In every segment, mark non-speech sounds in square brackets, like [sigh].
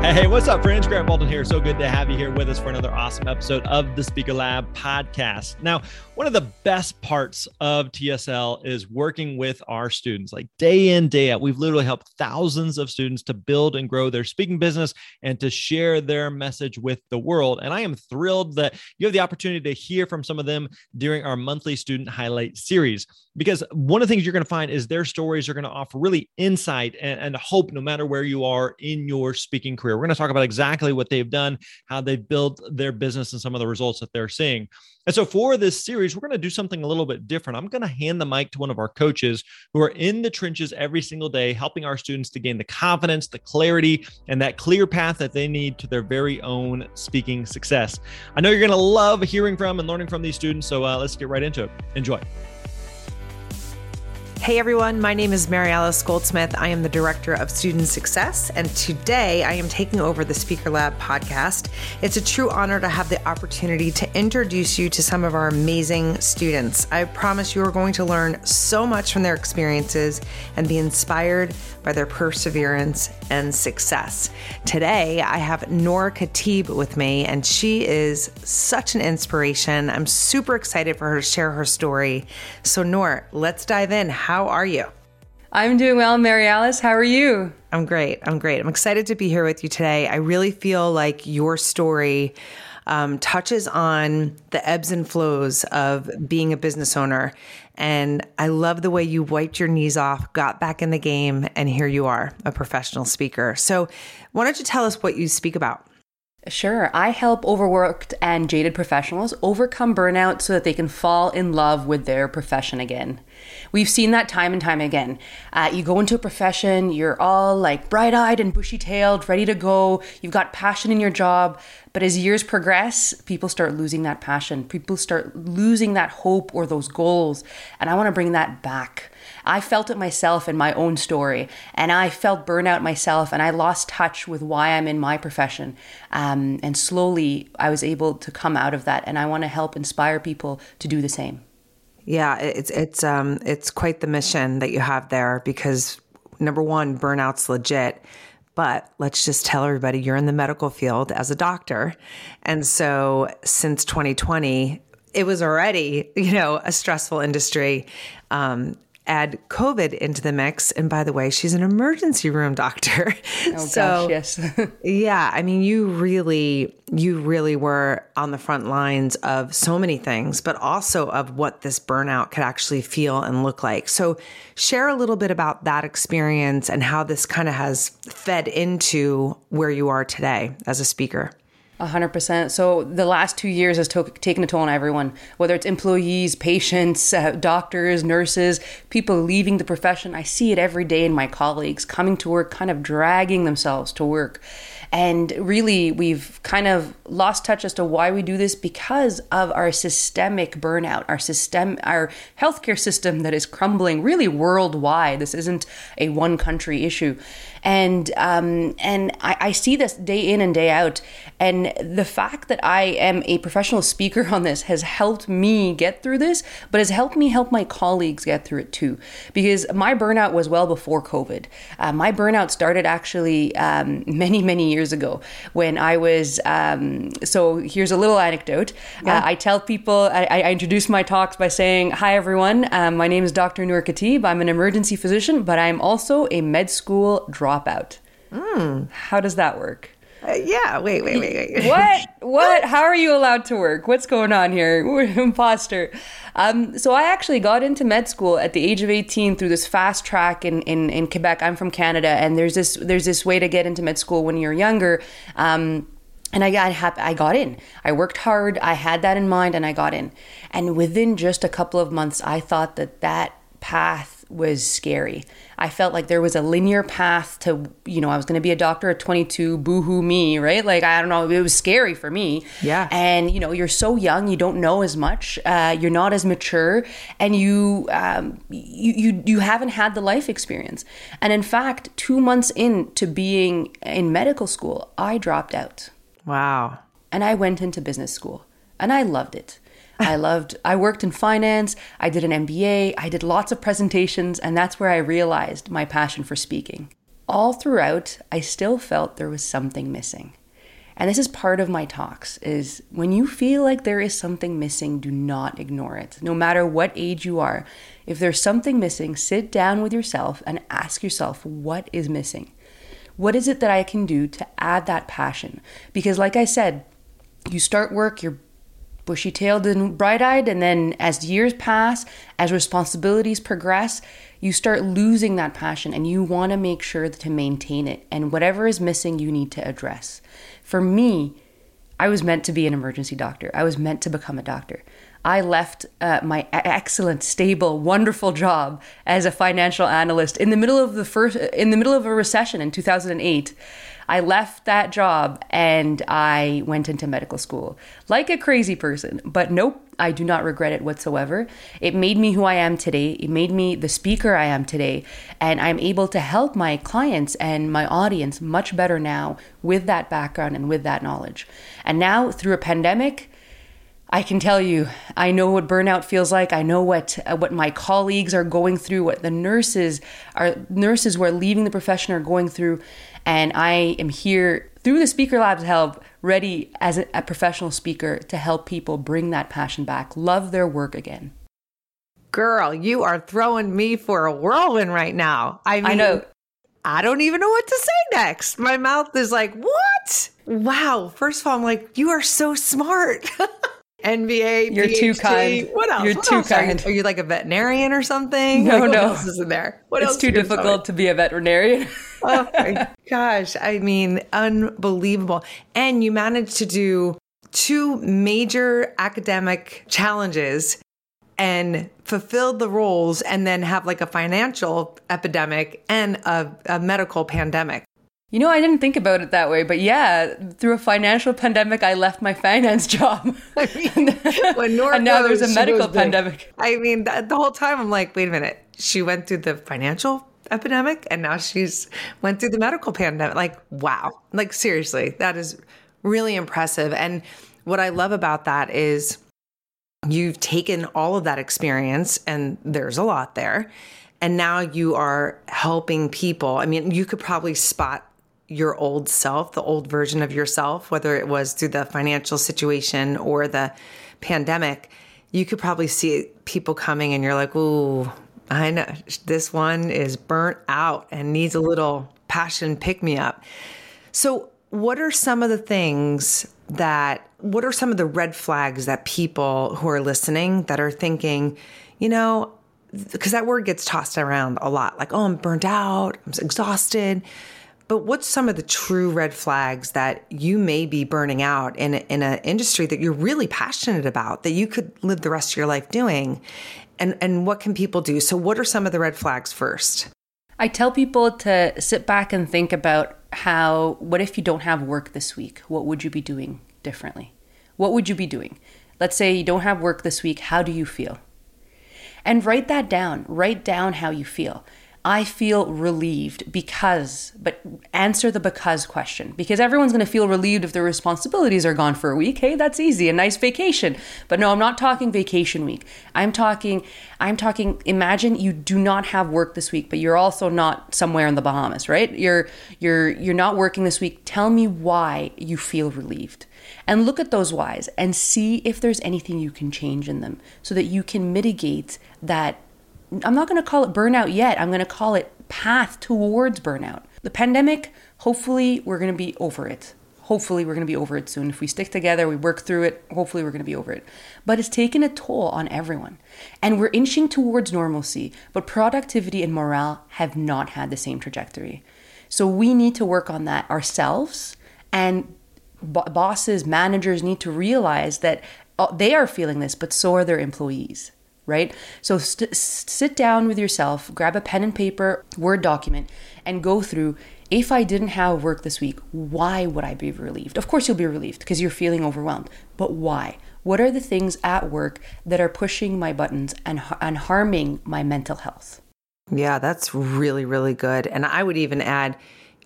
Hey, what's up, friends? Grant Baldwin here. So good to have you here with us for another awesome episode of the Speaker Lab podcast. Now, one of the best parts of TSL is working with our students, like day in, day out. We've literally helped thousands of students to build and grow their speaking business and to share their message with the world. And I am thrilled that you have the opportunity to hear from some of them during our monthly student highlight series. Because one of the things you're going to find is their stories are going to offer really insight and, and hope no matter where you are in your speaking career. We're going to talk about exactly what they've done, how they've built their business, and some of the results that they're seeing. And so for this series, we're going to do something a little bit different. I'm going to hand the mic to one of our coaches who are in the trenches every single day, helping our students to gain the confidence, the clarity, and that clear path that they need to their very own speaking success. I know you're going to love hearing from and learning from these students. So uh, let's get right into it. Enjoy. Hey everyone, my name is Mary Alice Goldsmith. I am the Director of Student Success, and today I am taking over the Speaker Lab podcast. It's a true honor to have the opportunity to introduce you to some of our amazing students. I promise you are going to learn so much from their experiences and be inspired by their perseverance and success. Today, I have Nour Khatib with me, and she is such an inspiration. I'm super excited for her to share her story. So, Nour, let's dive in. How are you? I'm doing well, Mary Alice. How are you? I'm great. I'm great. I'm excited to be here with you today. I really feel like your story um, touches on the ebbs and flows of being a business owner. And I love the way you wiped your knees off, got back in the game, and here you are, a professional speaker. So, why don't you tell us what you speak about? Sure. I help overworked and jaded professionals overcome burnout so that they can fall in love with their profession again. We've seen that time and time again. Uh, you go into a profession, you're all like bright eyed and bushy tailed, ready to go. You've got passion in your job. But as years progress, people start losing that passion. People start losing that hope or those goals. And I want to bring that back. I felt it myself in my own story, and I felt burnout myself, and I lost touch with why I'm in my profession. Um, and slowly, I was able to come out of that, and I want to help inspire people to do the same. Yeah, it's it's um it's quite the mission that you have there because number one, burnout's legit. But let's just tell everybody you're in the medical field as a doctor. And so since 2020, it was already, you know, a stressful industry. Um, add COVID into the mix. And by the way, she's an emergency room doctor. [laughs] Oh, so, gosh, yes. [laughs] yeah, I mean, you really, you really were on the front lines of so many things, but also of what this burnout could actually feel and look like. So, share a little bit about that experience and how this kind of has fed into where you are today as a speaker. 100%. So the last two years has to- taken a toll on everyone, whether it's employees, patients, uh, doctors, nurses, people leaving the profession. I see it every day in my colleagues coming to work, kind of dragging themselves to work. And really, we've kind of lost touch as to why we do this because of our systemic burnout, our system, our healthcare system that is crumbling really worldwide. This isn't a one country issue and um, and I, I, see this day in and day out. And the fact that I am a professional speaker on this has helped me get through this, but has helped me help my colleagues get through it too. Because my burnout was well before COVID. Uh, my burnout started actually um, [laughs] many many years ago when I was. Um, so here's a little anecdote. Yeah. Uh, I tell people I, I, introduce my talks by saying, "Hi everyone, um, my name is Dr. Nour Khatib. I'm an emergency physician, but I'm also a med school dropout." Mm. How does that work? Uh, yeah. Wait, wait, wait, wait. [laughs] what? What? How are you allowed to work? What's going on here? [laughs] Imposter. Um, so I actually got into med school at the age of 18 through this fast track in, in, in Quebec. I'm from Canada, and there's this there's this way to get into med school when you're younger. Um, and I got. I got in. I worked hard. I had that in mind, and I got in. And within just a couple of months, I thought that that path was scary. I felt like there was a linear path to, you know, I was going to be a doctor at 22, boohoo me, right? Like, I don't know, it was scary for me. Yeah. And, you know, you're so young, you don't know as much, uh, you're not as mature, and you, um, you, you, you haven't had the life experience. And in fact, two months into being in medical school, I dropped out. Wow. And I went into business school, and I loved it. I loved, I worked in finance, I did an MBA, I did lots of presentations, and that's where I realized my passion for speaking. All throughout, I still felt there was something missing. And this is part of my talks is when you feel like there is something missing, do not ignore it. No matter what age you are, if there's something missing, sit down with yourself and ask yourself what is missing. What is it that I can do to add that passion? Because like I said, you start work, you're bushy tailed and bright eyed. And then as years pass, as responsibilities progress, you start losing that passion and you want to make sure to maintain it. And whatever is missing, you need to address. For me, I was meant to be an emergency doctor, I was meant to become a doctor. I left uh, my excellent, stable, wonderful job as a financial analyst in the middle of the first, in the middle of a recession in 2008 I left that job and I went into medical school like a crazy person. But nope, I do not regret it whatsoever. It made me who I am today. It made me the speaker I am today. And I'm able to help my clients and my audience much better now with that background and with that knowledge. And now through a pandemic, I can tell you, I know what burnout feels like. I know what uh, what my colleagues are going through, what the nurses are nurses who are leaving the profession are going through, and I am here through the Speaker Lab's help, ready as a, a professional speaker to help people bring that passion back, love their work again. Girl, you are throwing me for a whirlwind right now. I mean, I know. I don't even know what to say next. My mouth is like, what? Wow. First of all, I'm like, you are so smart. [laughs] MBA. You're PhD. too kind. What else? You're what too else kind. Are you, are you, like a veterinarian or something? No, like, no. What else is in there? What it's too difficult to be a veterinarian. [laughs] oh my gosh. I mean, unbelievable. And you managed to do two major academic challenges and fulfilled the roles and then have like a financial epidemic and a, a medical pandemic. You know, I didn't think about it that way, but yeah, through a financial pandemic, I left my finance job. [laughs] I mean, when Nora and now goes, there's a medical pandemic. I mean, the whole time I'm like, wait a minute, she went through the financial epidemic and now she's went through the medical pandemic. Like, wow, like seriously, that is really impressive. And what I love about that is you've taken all of that experience, and there's a lot there. And now you are helping people. I mean, you could probably spot your old self, the old version of yourself, whether it was through the financial situation or the pandemic, you could probably see people coming and you're like, ooh, I know this one is burnt out and needs a little passion pick me up. So, what are some of the things that, what are some of the red flags that people who are listening that are thinking, you know, because that word gets tossed around a lot like, oh, I'm burnt out, I'm exhausted. But what's some of the true red flags that you may be burning out in in an industry that you're really passionate about that you could live the rest of your life doing? And and what can people do? So what are some of the red flags first? I tell people to sit back and think about how what if you don't have work this week? What would you be doing differently? What would you be doing? Let's say you don't have work this week, how do you feel? And write that down. Write down how you feel. I feel relieved because, but answer the because question because everyone's going to feel relieved if their responsibilities are gone for a week. Hey, that's easy, a nice vacation. But no, I'm not talking vacation week. I'm talking, I'm talking, imagine you do not have work this week, but you're also not somewhere in the Bahamas, right? You're, you're, you're not working this week. Tell me why you feel relieved and look at those whys and see if there's anything you can change in them so that you can mitigate that I'm not going to call it burnout yet. I'm going to call it path towards burnout. The pandemic, hopefully, we're going to be over it. hopefully we're going to be over it soon. If we stick together, we work through it, hopefully we're going to be over it. But it's taken a toll on everyone. And we're inching towards normalcy, but productivity and morale have not had the same trajectory. So we need to work on that ourselves and bosses, managers need to realize that uh, they are feeling this, but so are their employees right? So st- sit down with yourself, grab a pen and paper, Word document, and go through if I didn't have work this week, why would I be relieved? Of course, you'll be relieved because you're feeling overwhelmed, but why? What are the things at work that are pushing my buttons and, and harming my mental health? Yeah, that's really, really good. And I would even add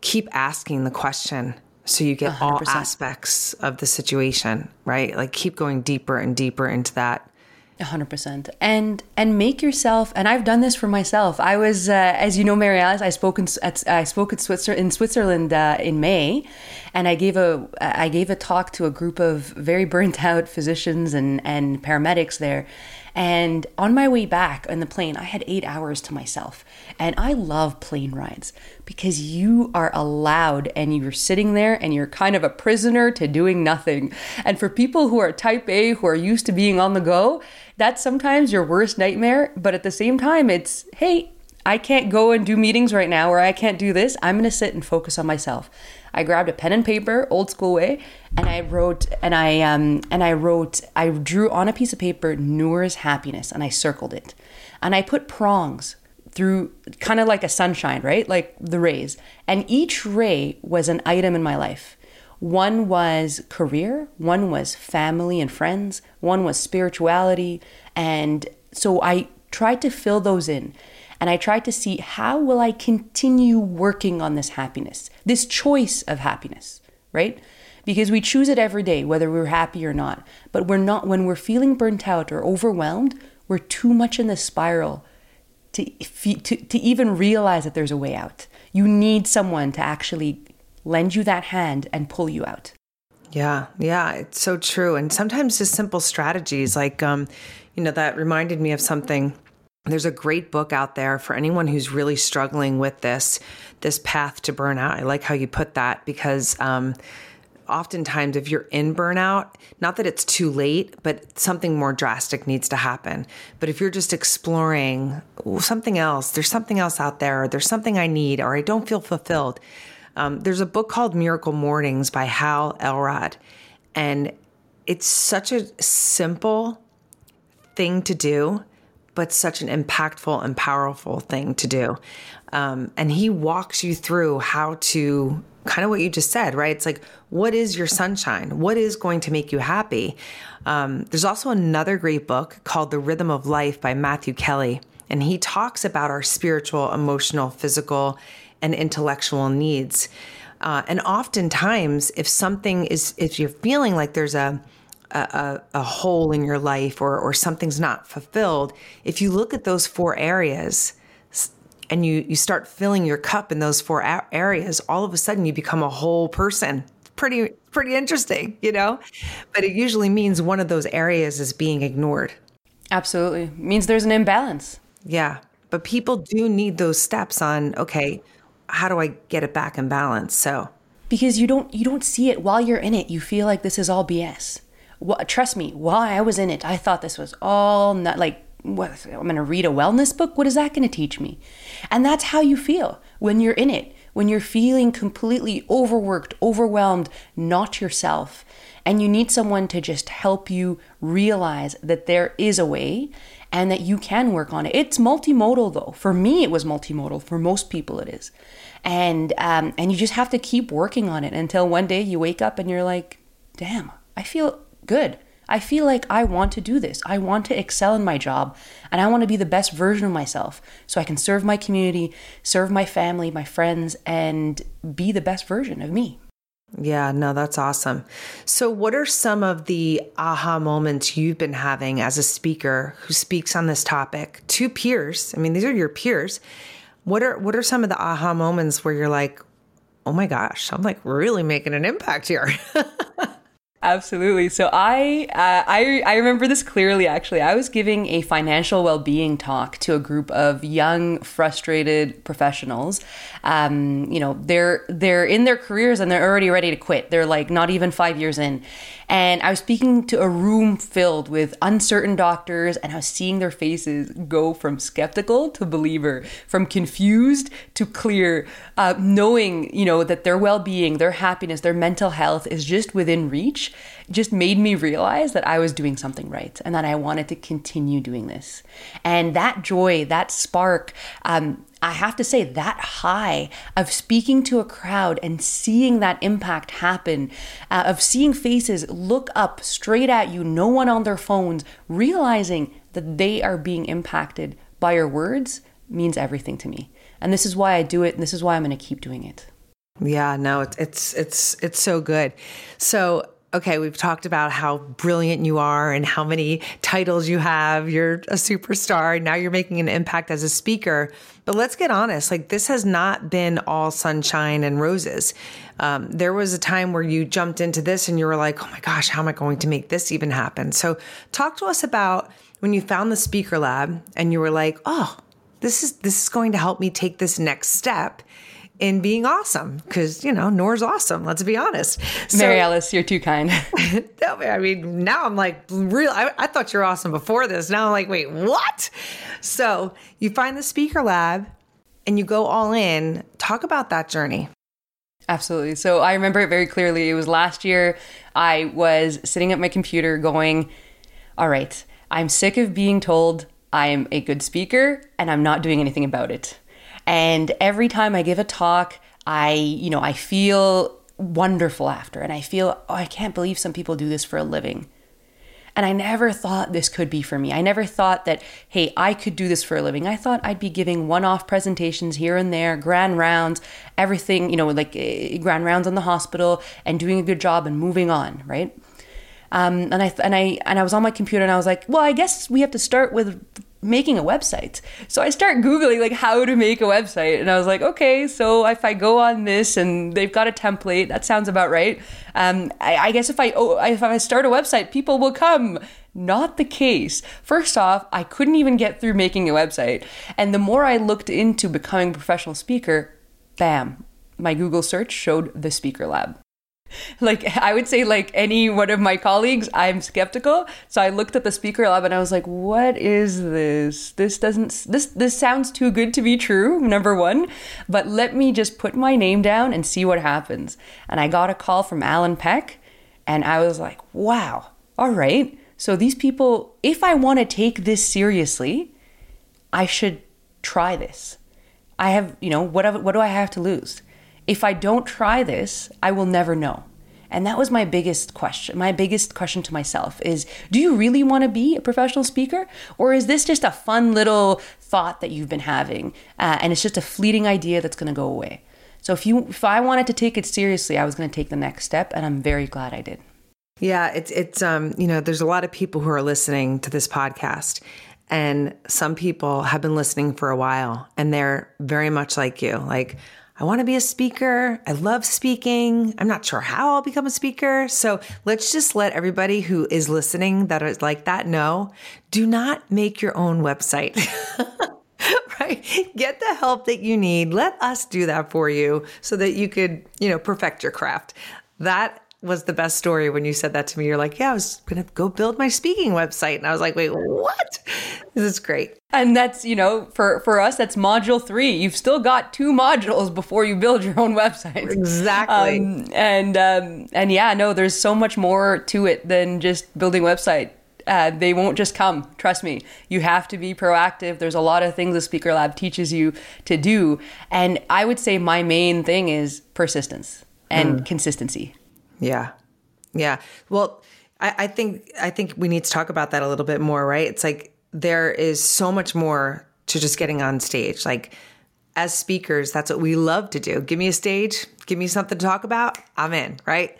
keep asking the question so you get 100%. all aspects of the situation, right? Like keep going deeper and deeper into that 100% and and make yourself and i've done this for myself. I was uh, as you know mary alice i spoke in, at, i spoke at Switzer, in switzerland uh, in may and i gave a i gave a talk to a group of very burnt out physicians and and paramedics there and on my way back on the plane, I had eight hours to myself. And I love plane rides because you are allowed and you're sitting there and you're kind of a prisoner to doing nothing. And for people who are type A, who are used to being on the go, that's sometimes your worst nightmare. But at the same time, it's, hey, I can't go and do meetings right now, or I can't do this. I'm going to sit and focus on myself. I grabbed a pen and paper, old school way, and I wrote and I um and I wrote I drew on a piece of paper Nour's happiness and I circled it. And I put prongs through kind of like a sunshine, right? Like the rays. And each ray was an item in my life. One was career, one was family and friends, one was spirituality, and so I tried to fill those in and I tried to see how will I continue working on this happiness, this choice of happiness, right? Because we choose it every day, whether we're happy or not. But we're not, when we're feeling burnt out or overwhelmed, we're too much in the spiral to, to, to even realize that there's a way out. You need someone to actually lend you that hand and pull you out. Yeah, yeah, it's so true. And sometimes just simple strategies like, um, you know, that reminded me of something there's a great book out there for anyone who's really struggling with this this path to burnout. I like how you put that because um, oftentimes if you're in burnout, not that it's too late, but something more drastic needs to happen. But if you're just exploring something else, there's something else out there, or there's something I need, or I don't feel fulfilled. Um, there's a book called Miracle Mornings by Hal Elrod, and it's such a simple thing to do but such an impactful and powerful thing to do. Um, and he walks you through how to kind of what you just said, right? It's like, what is your sunshine? What is going to make you happy? Um, there's also another great book called The Rhythm of Life by Matthew Kelly. And he talks about our spiritual, emotional, physical, and intellectual needs. Uh, and oftentimes, if something is, if you're feeling like there's a, a, a, hole in your life or, or something's not fulfilled, if you look at those four areas and you, you start filling your cup in those four areas, all of a sudden you become a whole person. Pretty, pretty interesting, you know? But it usually means one of those areas is being ignored. Absolutely. It means there's an imbalance. Yeah. But people do need those steps on, okay, how do I get it back in balance? So because you don't you don't see it while you're in it. You feel like this is all BS trust me, while I was in it, I thought this was all not like, what, I'm going to read a wellness book. What is that going to teach me? And that's how you feel when you're in it, when you're feeling completely overworked, overwhelmed, not yourself. And you need someone to just help you realize that there is a way and that you can work on it. It's multimodal though. For me, it was multimodal. For most people, it is. And um, and you just have to keep working on it until one day you wake up and you're like, damn, I feel good. I feel like I want to do this. I want to excel in my job and I want to be the best version of myself so I can serve my community, serve my family, my friends, and be the best version of me. Yeah, no, that's awesome. So, what are some of the aha moments you've been having as a speaker who speaks on this topic to peers? I mean, these are your peers. What are what are some of the aha moments where you're like, "Oh my gosh, I'm like really making an impact here?" [laughs] Absolutely. So I, uh, I I remember this clearly. Actually, I was giving a financial well-being talk to a group of young, frustrated professionals. Um, you know, they're they're in their careers and they're already ready to quit. They're like not even five years in, and I was speaking to a room filled with uncertain doctors, and I was seeing their faces go from skeptical to believer, from confused to clear, uh, knowing you know that their well-being, their happiness, their mental health is just within reach just made me realize that I was doing something right and that I wanted to continue doing this. And that joy, that spark, um, I have to say, that high of speaking to a crowd and seeing that impact happen, uh, of seeing faces look up straight at you, no one on their phones, realizing that they are being impacted by your words means everything to me. And this is why I do it, and this is why I'm going to keep doing it. Yeah, no, it's it's it's it's so good. So okay, we've talked about how brilliant you are and how many titles you have. You're a superstar. Now you're making an impact as a speaker. But let's get honest like, this has not been all sunshine and roses. Um, there was a time where you jumped into this and you were like, oh my gosh, how am I going to make this even happen? So, talk to us about when you found the speaker lab and you were like, oh, this is this is going to help me take this next step in being awesome because you know Nour's awesome. Let's be honest. So, Mary Alice, you're too kind. [laughs] [laughs] no, I mean now I'm like real. I, I thought you were awesome before this. Now I'm like, wait, what? So you find the speaker lab and you go all in. Talk about that journey. Absolutely. So I remember it very clearly. It was last year. I was sitting at my computer going, all right, I'm sick of being told I'm a good speaker and I'm not doing anything about it. And every time I give a talk, I, you know, I feel wonderful after and I feel, oh, I can't believe some people do this for a living. And I never thought this could be for me. I never thought that, hey, I could do this for a living. I thought I'd be giving one off presentations here and there, grand rounds, everything, you know, like uh, grand rounds in the hospital and doing a good job and moving on, right? Um, and I and I and I was on my computer and I was like, well, I guess we have to start with making a website. So I start Googling like how to make a website. And I was like, okay, so if I go on this and they've got a template, that sounds about right. Um, I, I guess if I, oh, if I start a website, people will come. Not the case. First off, I couldn't even get through making a website. And the more I looked into becoming a professional speaker, bam, my Google search showed the Speaker Lab [laughs] like I would say like any one of my colleagues, I'm skeptical. So I looked at the speaker lab and I was like, what is this? This doesn't this this sounds too good to be true, number 1, but let me just put my name down and see what happens. And I got a call from Alan Peck and I was like, wow. All right. So these people, if I want to take this seriously, I should try this. I have, you know, what what do I have to lose? If I don't try this, I will never know. And that was my biggest question. My biggest question to myself is do you really want to be a professional speaker? Or is this just a fun little thought that you've been having uh, and it's just a fleeting idea that's going to go away? So if you if I wanted to take it seriously, I was going to take the next step and I'm very glad I did. Yeah, it's it's um, you know, there's a lot of people who are listening to this podcast and some people have been listening for a while and they're very much like you. Like I want to be a speaker. I love speaking. I'm not sure how I'll become a speaker. So let's just let everybody who is listening that is like that know do not make your own website. [laughs] right? Get the help that you need. Let us do that for you so that you could, you know, perfect your craft. That was the best story when you said that to me. You're like, yeah, I was going to go build my speaking website. And I was like, wait, what? This is great. And that's, you know, for, for us, that's module three. You've still got two modules before you build your own website. Exactly. Um, and, um, and yeah, no, there's so much more to it than just building website. Uh, they won't just come. Trust me. You have to be proactive. There's a lot of things the Speaker Lab teaches you to do. And I would say my main thing is persistence and mm. consistency. Yeah. Yeah. Well, I, I think I think we need to talk about that a little bit more, right? It's like there is so much more to just getting on stage. Like as speakers, that's what we love to do. Give me a stage, give me something to talk about, I'm in, right?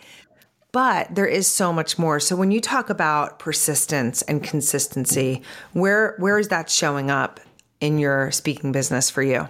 But there is so much more. So when you talk about persistence and consistency, where where is that showing up in your speaking business for you?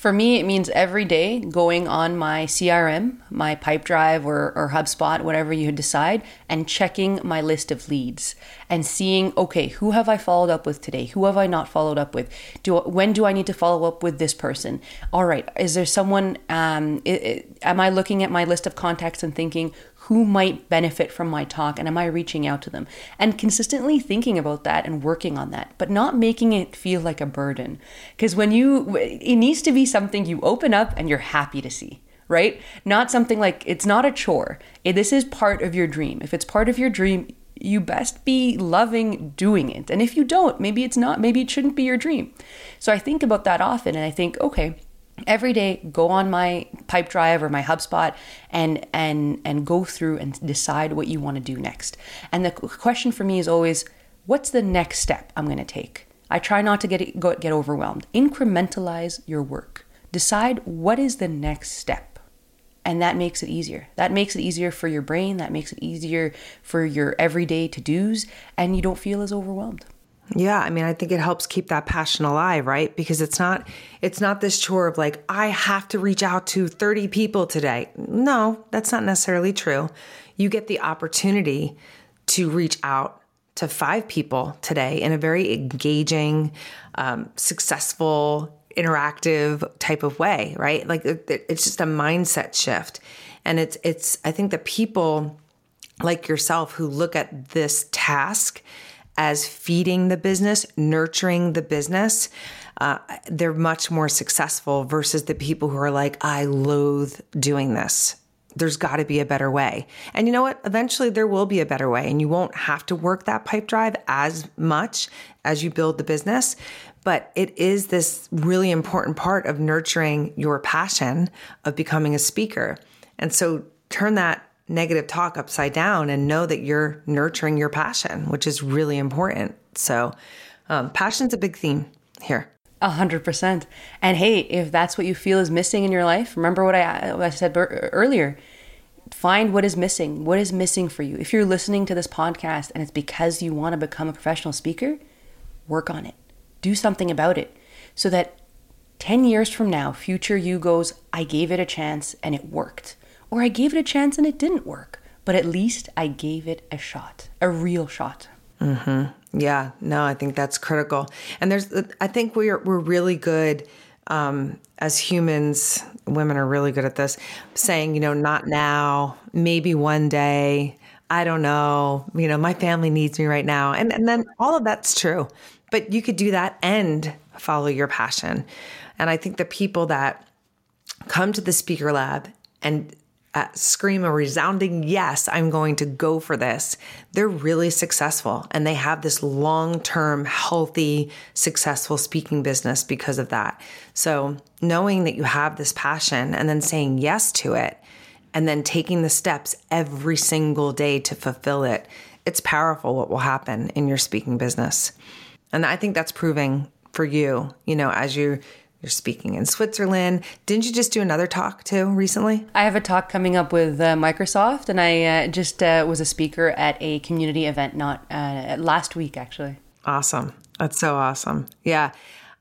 For me, it means every day going on my CRM, my Pipedrive or, or HubSpot, whatever you decide, and checking my list of leads and seeing, okay, who have I followed up with today? Who have I not followed up with? Do when do I need to follow up with this person? All right, is there someone? Um, it, it, am I looking at my list of contacts and thinking, who might benefit from my talk and am I reaching out to them? And consistently thinking about that and working on that, but not making it feel like a burden. Because when you, it needs to be something you open up and you're happy to see right? Not something like it's not a chore. this is part of your dream. If it's part of your dream, you best be loving doing it. And if you don't, maybe it's not, maybe it shouldn't be your dream. So I think about that often and I think, okay, every day go on my Pipedrive or my hubspot and and and go through and decide what you want to do next. And the question for me is always what's the next step i'm going to take? I try not to get get overwhelmed. Incrementalize your work. Decide what is the next step. And that makes it easier. That makes it easier for your brain. That makes it easier for your everyday to-dos. And you don't feel as overwhelmed yeah, I mean, I think it helps keep that passion alive, right? Because it's not it's not this chore of like I have to reach out to 30 people today. No, that's not necessarily true. You get the opportunity to reach out to 5 people today in a very engaging, um, successful, interactive type of way, right? Like it, it's just a mindset shift. And it's it's I think the people like yourself who look at this task as feeding the business, nurturing the business, uh, they're much more successful versus the people who are like, I loathe doing this. There's got to be a better way. And you know what? Eventually there will be a better way, and you won't have to work that Pipedrive as much as you build the business. But it is this really important part of nurturing your passion of becoming a speaker. And so turn that negative talk upside down and know that you're nurturing your passion, which is really important. So, um, passion's a big theme here. A hundred percent. And hey, if that's what you feel is missing in your life, remember what I, what I said earlier. Find what is missing. What is missing for you? If you're listening to this podcast and it's because you want to become a professional speaker, work on it. Do something about it so that 10 years from now, future you goes, I gave it a chance and it worked or I gave it a chance and it didn't work, but at least I gave it a shot, a real shot. Mm-hmm. Yeah, no, I think that's critical. And there's, I think we're we're really good um, as humans. Women are really good at this, saying, you know, not now, maybe one day. I don't know. You know, my family needs me right now, and and then all of that's true. But you could do that and follow your passion. And I think the people that come to the speaker lab and uh, scream a resounding yes, I'm going to go for this, they're really successful and they have this long term, healthy, successful speaking business because of that. So, knowing that you have this passion and then saying yes to it and then taking the steps every single day to fulfill it, it's powerful what will happen in your speaking business. And I think that's proving for you, you know, as you you're speaking in Switzerland. Didn't you just do another talk too recently? I have a talk coming up with uh, Microsoft, and I uh, just uh, was a speaker at a community event not uh, last week, actually. Awesome. That's so awesome. Yeah.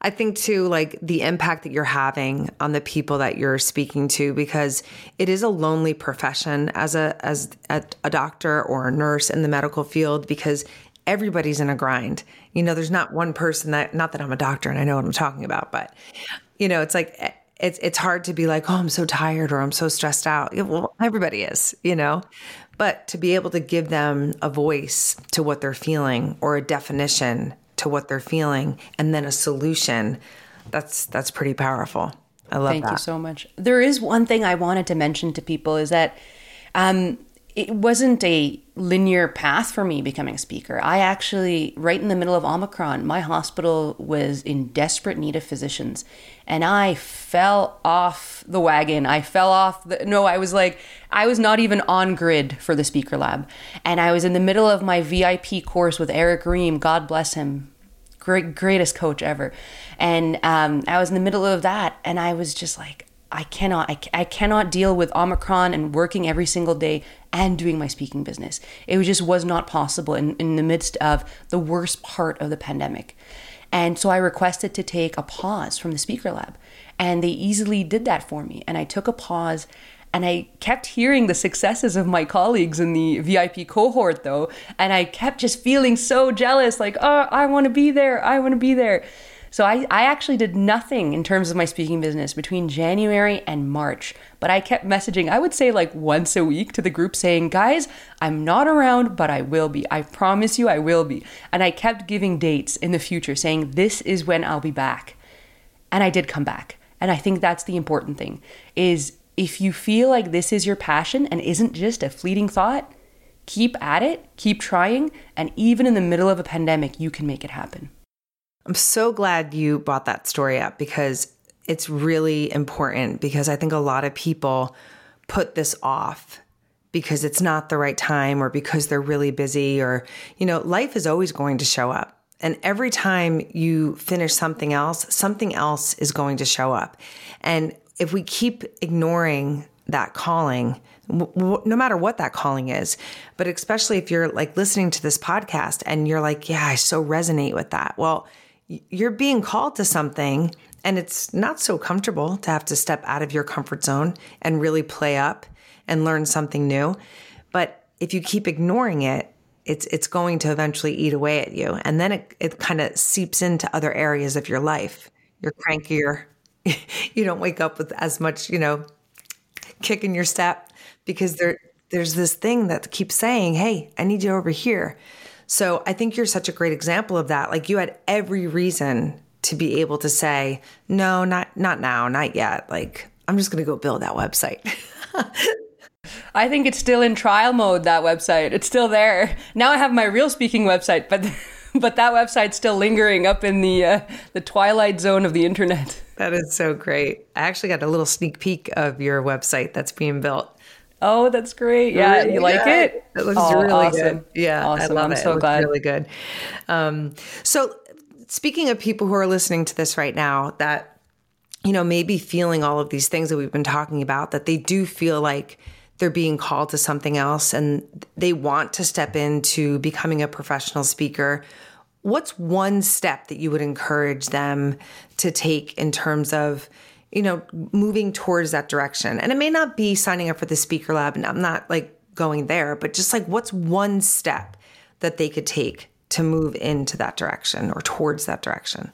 I think too, like the impact that you're having on the people that you're speaking to, because it is a lonely profession as a as a, a doctor or a nurse in the medical field, because everybody's in a grind. You know, there's not one person that, not that I'm a doctor and I know what I'm talking about, but, you know, it's like, it's, it's hard to be like, oh, I'm so tired or I'm so stressed out. Well, everybody is, you know, but to be able to give them a voice to what they're feeling or a definition to what they're feeling and then a solution, that's, that's pretty powerful. I love that. Thank that. you so much. There is one thing I wanted to mention to people is that, um, it wasn't a linear path for me becoming a speaker. I actually, right in the middle of Omicron, my hospital was in desperate need of physicians. And I fell off the wagon. I fell off the, no, I was like, I was not even on grid for the speaker lab. And I was in the middle of my VIP course with Eric Ream, God bless him. Great, greatest coach ever. And um, I was in the middle of that. And I was just like, I cannot, I, I cannot deal with Omicron and working every single day and doing my speaking business. It just was not possible in, in the midst of the worst part of the pandemic. And so I requested to take a pause from the speaker lab. And they easily did that for me. And I took a pause and I kept hearing the successes of my colleagues in the VIP cohort, though. And I kept just feeling so jealous like, oh, I want to be there. I want to be there. So I, I actually did nothing in terms of my speaking business between January and March. But I kept messaging, I would say like once a week to the group saying, guys, I'm not around, but I will be. I promise you I will be. And I kept giving dates in the future saying, this is when I'll be back. And I did come back. And I think that's the important thing is if you feel like this is your passion and isn't just a fleeting thought, keep at it, keep trying, and even in the middle of a pandemic, you can make it happen. I'm so glad you brought that story up because it's really important because I think a lot of people put this off because it's not the right time or because they're really busy or, you know, life is always going to show up. And every time you finish something else, something else is going to show up. And if we keep ignoring that calling, no matter what that calling is, but especially if you're like listening to this podcast and you're like, yeah, I so resonate with that. Well, you're being called to something and it's not so comfortable to have to step out of your comfort zone and really play up and learn something new. But if you keep ignoring it, it's it's going to eventually eat away at you. And then it, it kind of seeps into other areas of your life. You're crankier. [laughs] you don't wake up with as much, you know, kick in your step because there there's this thing that keeps saying, Hey, I need you over here. So I think you're such a great example of that. Like you had every reason to be able to say, no, not not now, not yet. Like I'm just going to go build that website. [laughs] I think it's still in trial mode that website. It's still there. Now I have my real speaking website, but [laughs] but that website's still lingering up in the uh, the twilight zone of the internet. That is so great. I actually got a little sneak peek of your website that's being built. Oh, that's great. Yeah, really you like it? It looks oh, really awesome. good. Yeah, awesome. I love I'm it. so it glad. Really good. Um, so, speaking of people who are listening to this right now, that you know maybe feeling all of these things that we've been talking about, that they do feel like they're being called to something else, and they want to step into becoming a professional speaker. What's one step that you would encourage them to take in terms of you know, moving towards that direction. And it may not be signing up for the speaker lab, and I'm not like going there, but just like what's one step that they could take to move into that direction or towards that direction?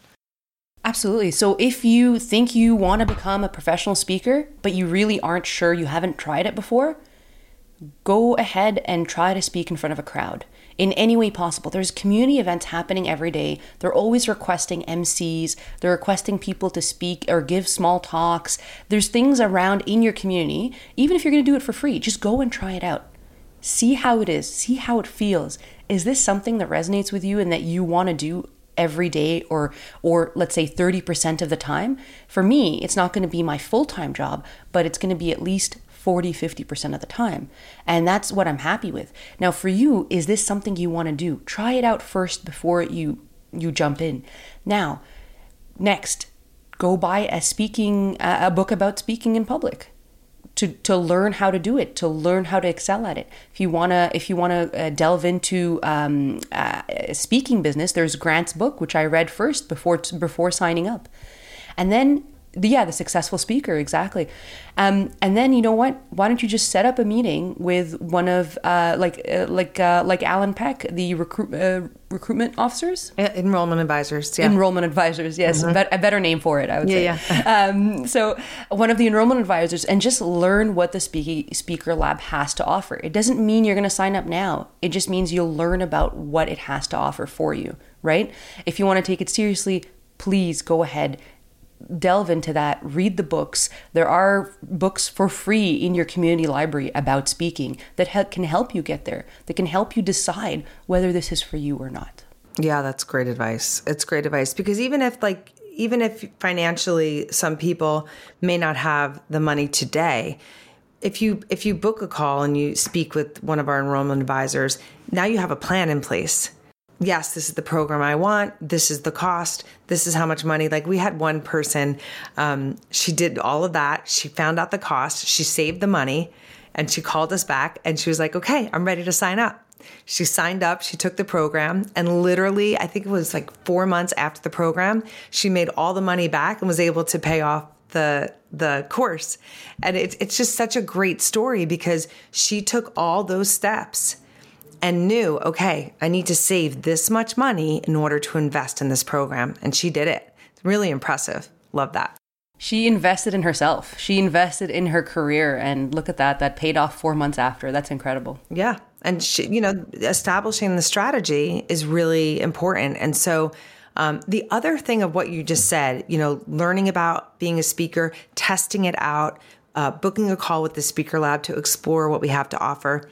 Absolutely. So if you think you want to become a professional speaker, but you really aren't sure, you haven't tried it before, go ahead and try to speak in front of a crowd in any way possible. There's community events happening every day. They're always requesting MCs, they're requesting people to speak or give small talks. There's things around in your community, even if you're going to do it for free, just go and try it out. See how it is, see how it feels. Is this something that resonates with you and that you want to do every day or or let's say 30% of the time? For me, it's not going to be my full-time job, but it's going to be at least 40, 50% of the time. And that's what I'm happy with. Now, for you, is this something you want to do? Try it out first before you you jump in. Now, next, go buy a speaking a book about speaking in public to to learn how to do it, to learn how to excel at it. If you wanna if you wanna uh, delve into um, uh, speaking business, there's Grant's book, which I read first before before signing up, and then the, yeah, the successful speaker, exactly. Um, and then you know what? Why don't you just set up a meeting with one of uh, like uh, like uh, like Alan Peck, the recruit uh, recruitment officers, enrollment advisors, yeah, enrollment advisors. Yes, mm-hmm. a, better name for it, I would yeah, say. Yeah. [laughs] um, so one of the enrollment advisors, and just learn what the speaking speaker lab has to offer. It doesn't mean you're going to sign up now. It just means you'll learn about what it has to offer for you. Right? If you want to take it seriously, please go ahead delve into that, read the books. There are books for free in your community library about speaking that he- can help you get there, that can help you decide whether this is for you or not. Yeah, that's great advice. It's great advice because even if, like, even if financially some people may not have the money today, if you if you book a call and you speak with one of our enrollment advisors, now you have a plan in place yes, this is the program I want. This is the cost. This is how much money. Like we had one person, um, she did all of that. She found out the cost. She saved the money and she called us back and she was like, okay, I'm ready to sign up. She signed up, she took the program, and literally, I think it was like four months after the program, she made all the money back and was able to pay off the the course. And it's it's just such a great story because she took all those steps and knew, okay, I need to save this much money in order to invest in this program. And she did it. It's Really impressive. Love that. She invested in herself. She invested in her career. And look at that. That paid off four months after. That's incredible. Yeah. And, she, you know, establishing the strategy is really important. And so, um, the other thing of what you just said, you know, learning about being a speaker, testing it out, uh, booking a call with the Speaker Lab to explore what we have to offer.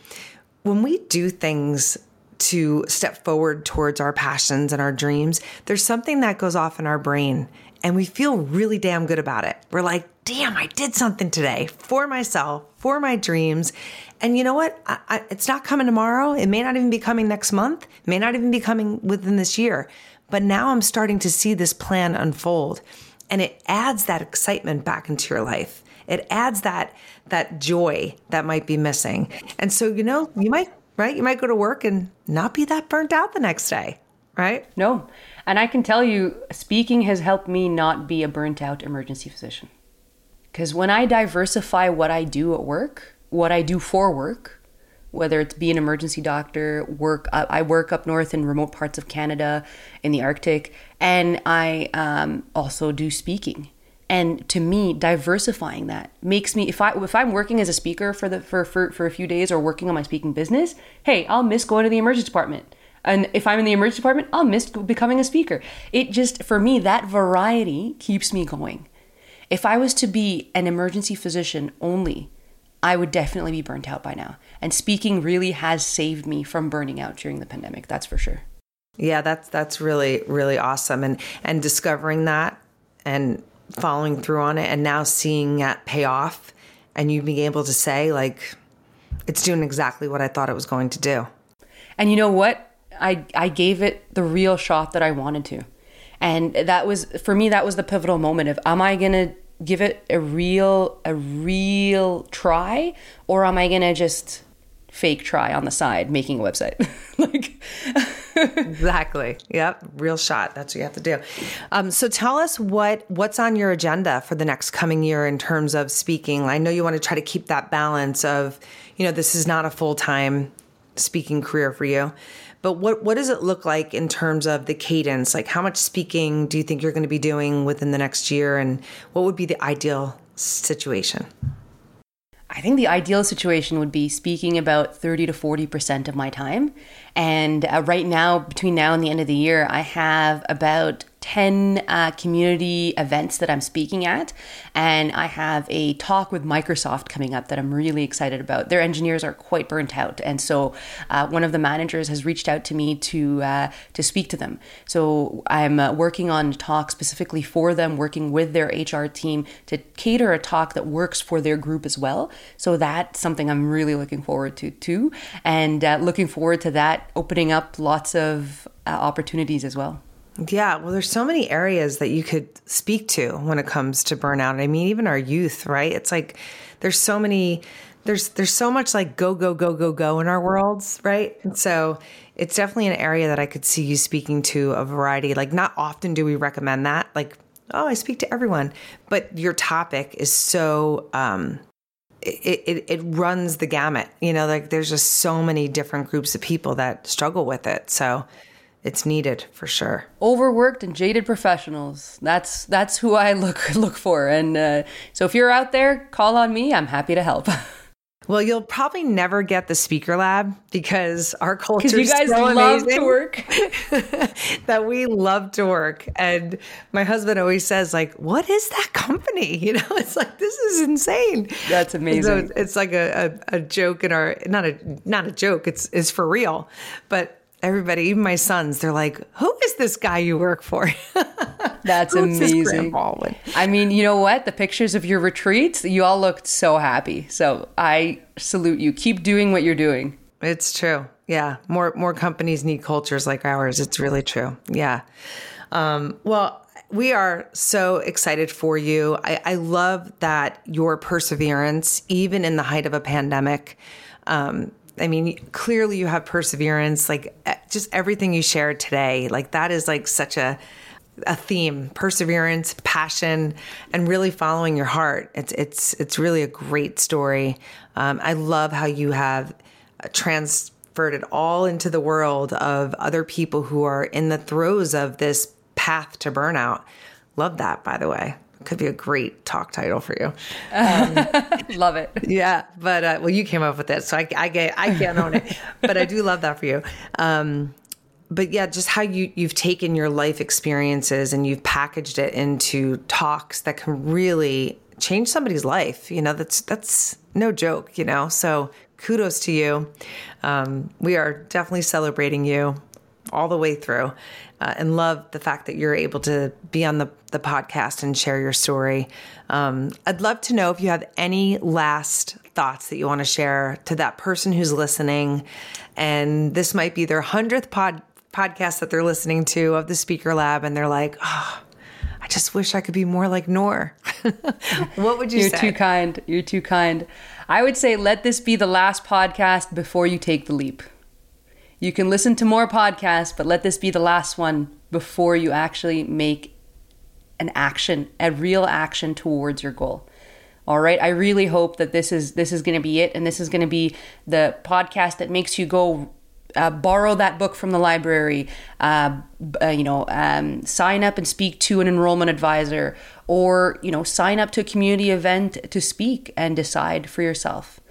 When we do things to step forward towards our passions and our dreams, there's something that goes off in our brain and we feel really damn good about it. We're like, damn, I did something today for myself, for my dreams. And you know what? I, I, it's not coming tomorrow. It may not even be coming next month, it may not even be coming within this year. But now I'm starting to see this plan unfold and it adds that excitement back into your life. It adds that that joy that might be missing. And so, you know, you might, right? You might go to work and not be that burnt out the next day, right? No. And I can tell you, speaking has helped me not be a burnt out emergency physician. Because when I diversify what I do at work, what I do for work, whether it's be an emergency doctor, work. I work up north in remote parts of Canada, in the Arctic, and I um, also do speaking. And to me, diversifying that makes me if I if I'm working as a speaker for the for, for for a few days or working on my speaking business, hey, I'll miss going to the emergency department. And if I'm in the emergency department, I'll miss becoming a speaker. It just for me that variety keeps me going. If I was to be an emergency physician only, I would definitely be burnt out by now. And speaking really has saved me from burning out during the pandemic. That's for sure. Yeah, that's that's really really awesome, and and discovering that and following through on it, and now seeing that pay off, and you being able to say like, it's doing exactly what I thought it was going to do. And you know what? I I gave it the real shot that I wanted to, and that was for me. That was the pivotal moment of am I gonna give it a real a real try, or am I gonna just fake try on the side making a website. [laughs] like exactly. Yep. Real shot. That's what you have to do. Um, so tell us what what's on your agenda for the next coming year in terms of speaking. I know you want to try to keep that balance of, you know, this is not a full time speaking career for you. But what what does it look like in terms of the cadence? Like how much speaking do you think you're going to be doing within the next year and what would be the ideal situation? I think the ideal situation would be speaking about 30 to 40% of my time. And uh, right now, between now and the end of the year, I have about 10 uh, community events that I'm speaking at. And I have a talk with Microsoft coming up that I'm really excited about. Their engineers are quite burnt out. And so uh, one of the managers has reached out to me to, uh, to speak to them. So I'm uh, working on a talk specifically for them, working with their HR team to cater a talk that works for their group as well. So that's something I'm really looking forward to too. And uh, looking forward to that opening up lots of uh, opportunities as well. Yeah, well, there's so many areas that you could speak to when it comes to burnout. I mean, even our youth, right? It's like there's so many, there's there's so much like go go go go go in our worlds, right? And so it's definitely an area that I could see you speaking to a variety. Like, not often do we recommend that. Like, oh, I speak to everyone, but your topic is so um, it, it, it runs the gamut. You know, like there's just so many different groups of people that struggle with it. So it's needed for sure. Overworked and jaded professionals. That's that's who I look [laughs] look for. And uh, so if you're out there, call on me. I'm happy to help. [laughs] Well, you'll probably never get the speaker lab because our [laughs] culture is you guys so love to work. that we love to work. And my husband always says, like, what is that company? You know, it's like this is insane. That's amazing. So it's like a, a, a joke in our not a not a joke. It's it's for real. But everybody, even my sons, they're like, "Who is this guy you work for?" [laughs] That's amazing. I mean, you know what? The pictures of your retreats, you all looked so happy. So I salute you. Keep doing what you're doing. It's true. Yeah, more more companies need cultures like ours. It's really true. Yeah. Um, well, we are so excited for you. I, I love that your perseverance, even in the height of a pandemic, um, I mean, clearly you have perseverance. Like just everything you shared today, like that is like such a a theme: perseverance, passion, and really following your heart. It's it's it's really a great story. Um, I love how you have transferred it all into the world of other people who are in the throes of this path to burnout. Love that, by the way could be a great talk title for you. Um, [laughs] love it. Yeah, but uh, well, you came up with it, so I, I get I can't own it, but I do love that for you. Um, but yeah, just how you you've taken your life experiences and you've packaged it into talks that can really change somebody's life. You know, that's that's no joke. You know, so kudos to you. Um, we are definitely celebrating you all the way through uh, and love the fact that you're able to be on the, the podcast and share your story. Um, I'd love to know if you have any last thoughts that you want to share to that person who's listening. And this might be their 100th pod, podcast that they're listening to of the Speaker Lab, and they're like, oh, I just wish I could be more like Nour. [laughs] what would you say? You're say? too kind. You're too kind. I would say let this be the last podcast before you take the leap. You can listen to more podcasts, but let this be the last one before you actually make an action, a real action towards your goal. All right. I really hope that this is this is going to be it, and this is going to be the podcast that makes you go uh, borrow that book from the library, uh, uh, you know, um, sign up and speak to an enrollment advisor, or you know, sign up to a community event to speak and decide for yourself.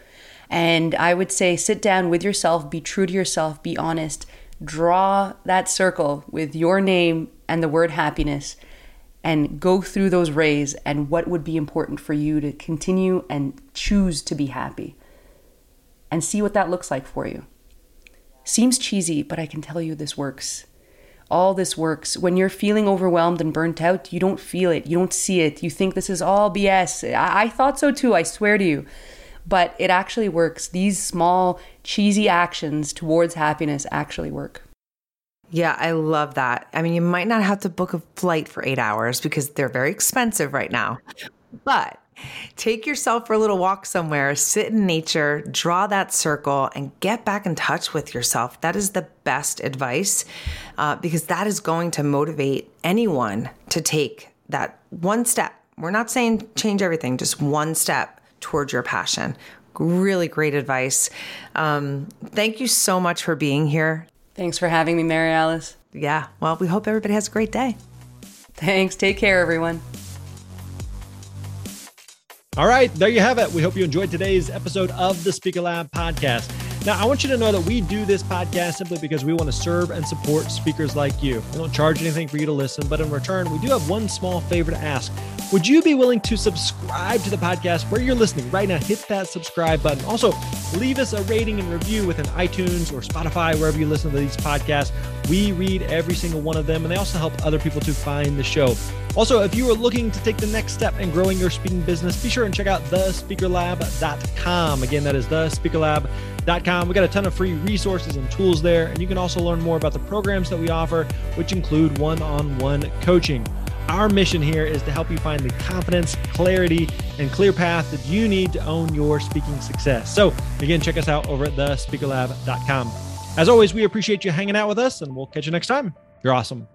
And I would say sit down with yourself, be true to yourself, be honest, draw that circle with your name and the word happiness, and go through those rays and what would be important for you to continue and choose to be happy. And see what that looks like for you. Seems cheesy, but I can tell you this works. All this works. When you're feeling overwhelmed and burnt out, you don't feel it, you don't see it, you think this is all BS. I, I thought so too, I swear to you but it actually works. These small, cheesy actions towards happiness actually work. Yeah, I love that. I mean, you might not have to book a flight for eight hours because they're very expensive right now, but take yourself for a little walk somewhere, sit in nature, draw that circle, and get back in touch with yourself. That is the best advice uh, because that is going to motivate anyone to take that one step. We're not saying change everything, just one step towards your passion. Really great advice. Um, thank you so much for being here. Thanks for having me, Mary Alice. Yeah, well, we hope everybody has a great day. Thanks. Take care, everyone. All right, there you have it. We hope you enjoyed today's episode of the Speaker Lab podcast. Now, I want you to know that we do this podcast simply because we want to serve and support speakers like you. We don't charge anything for you to listen, but in return, we do have one small favor to ask. Would you be willing to subscribe to the podcast where you're listening right now? Hit that subscribe button. Also, leave us a rating and review within iTunes or Spotify, wherever you listen to these podcasts. We read every single one of them, and they also help other people to find the show. Also, if you are looking to take the next step in growing your speaking business, be sure and check out thespeakerlab.com. Again, that is thespeakerlab.com. We got a ton of free resources and tools there, and you can also learn more about the programs that we offer, which include one on one coaching. Our mission here is to help you find the confidence, clarity, and clear path that you need to own your speaking success. So, again, check us out over at thespeakerlab.com. As always, we appreciate you hanging out with us, and we'll catch you next time. You're awesome.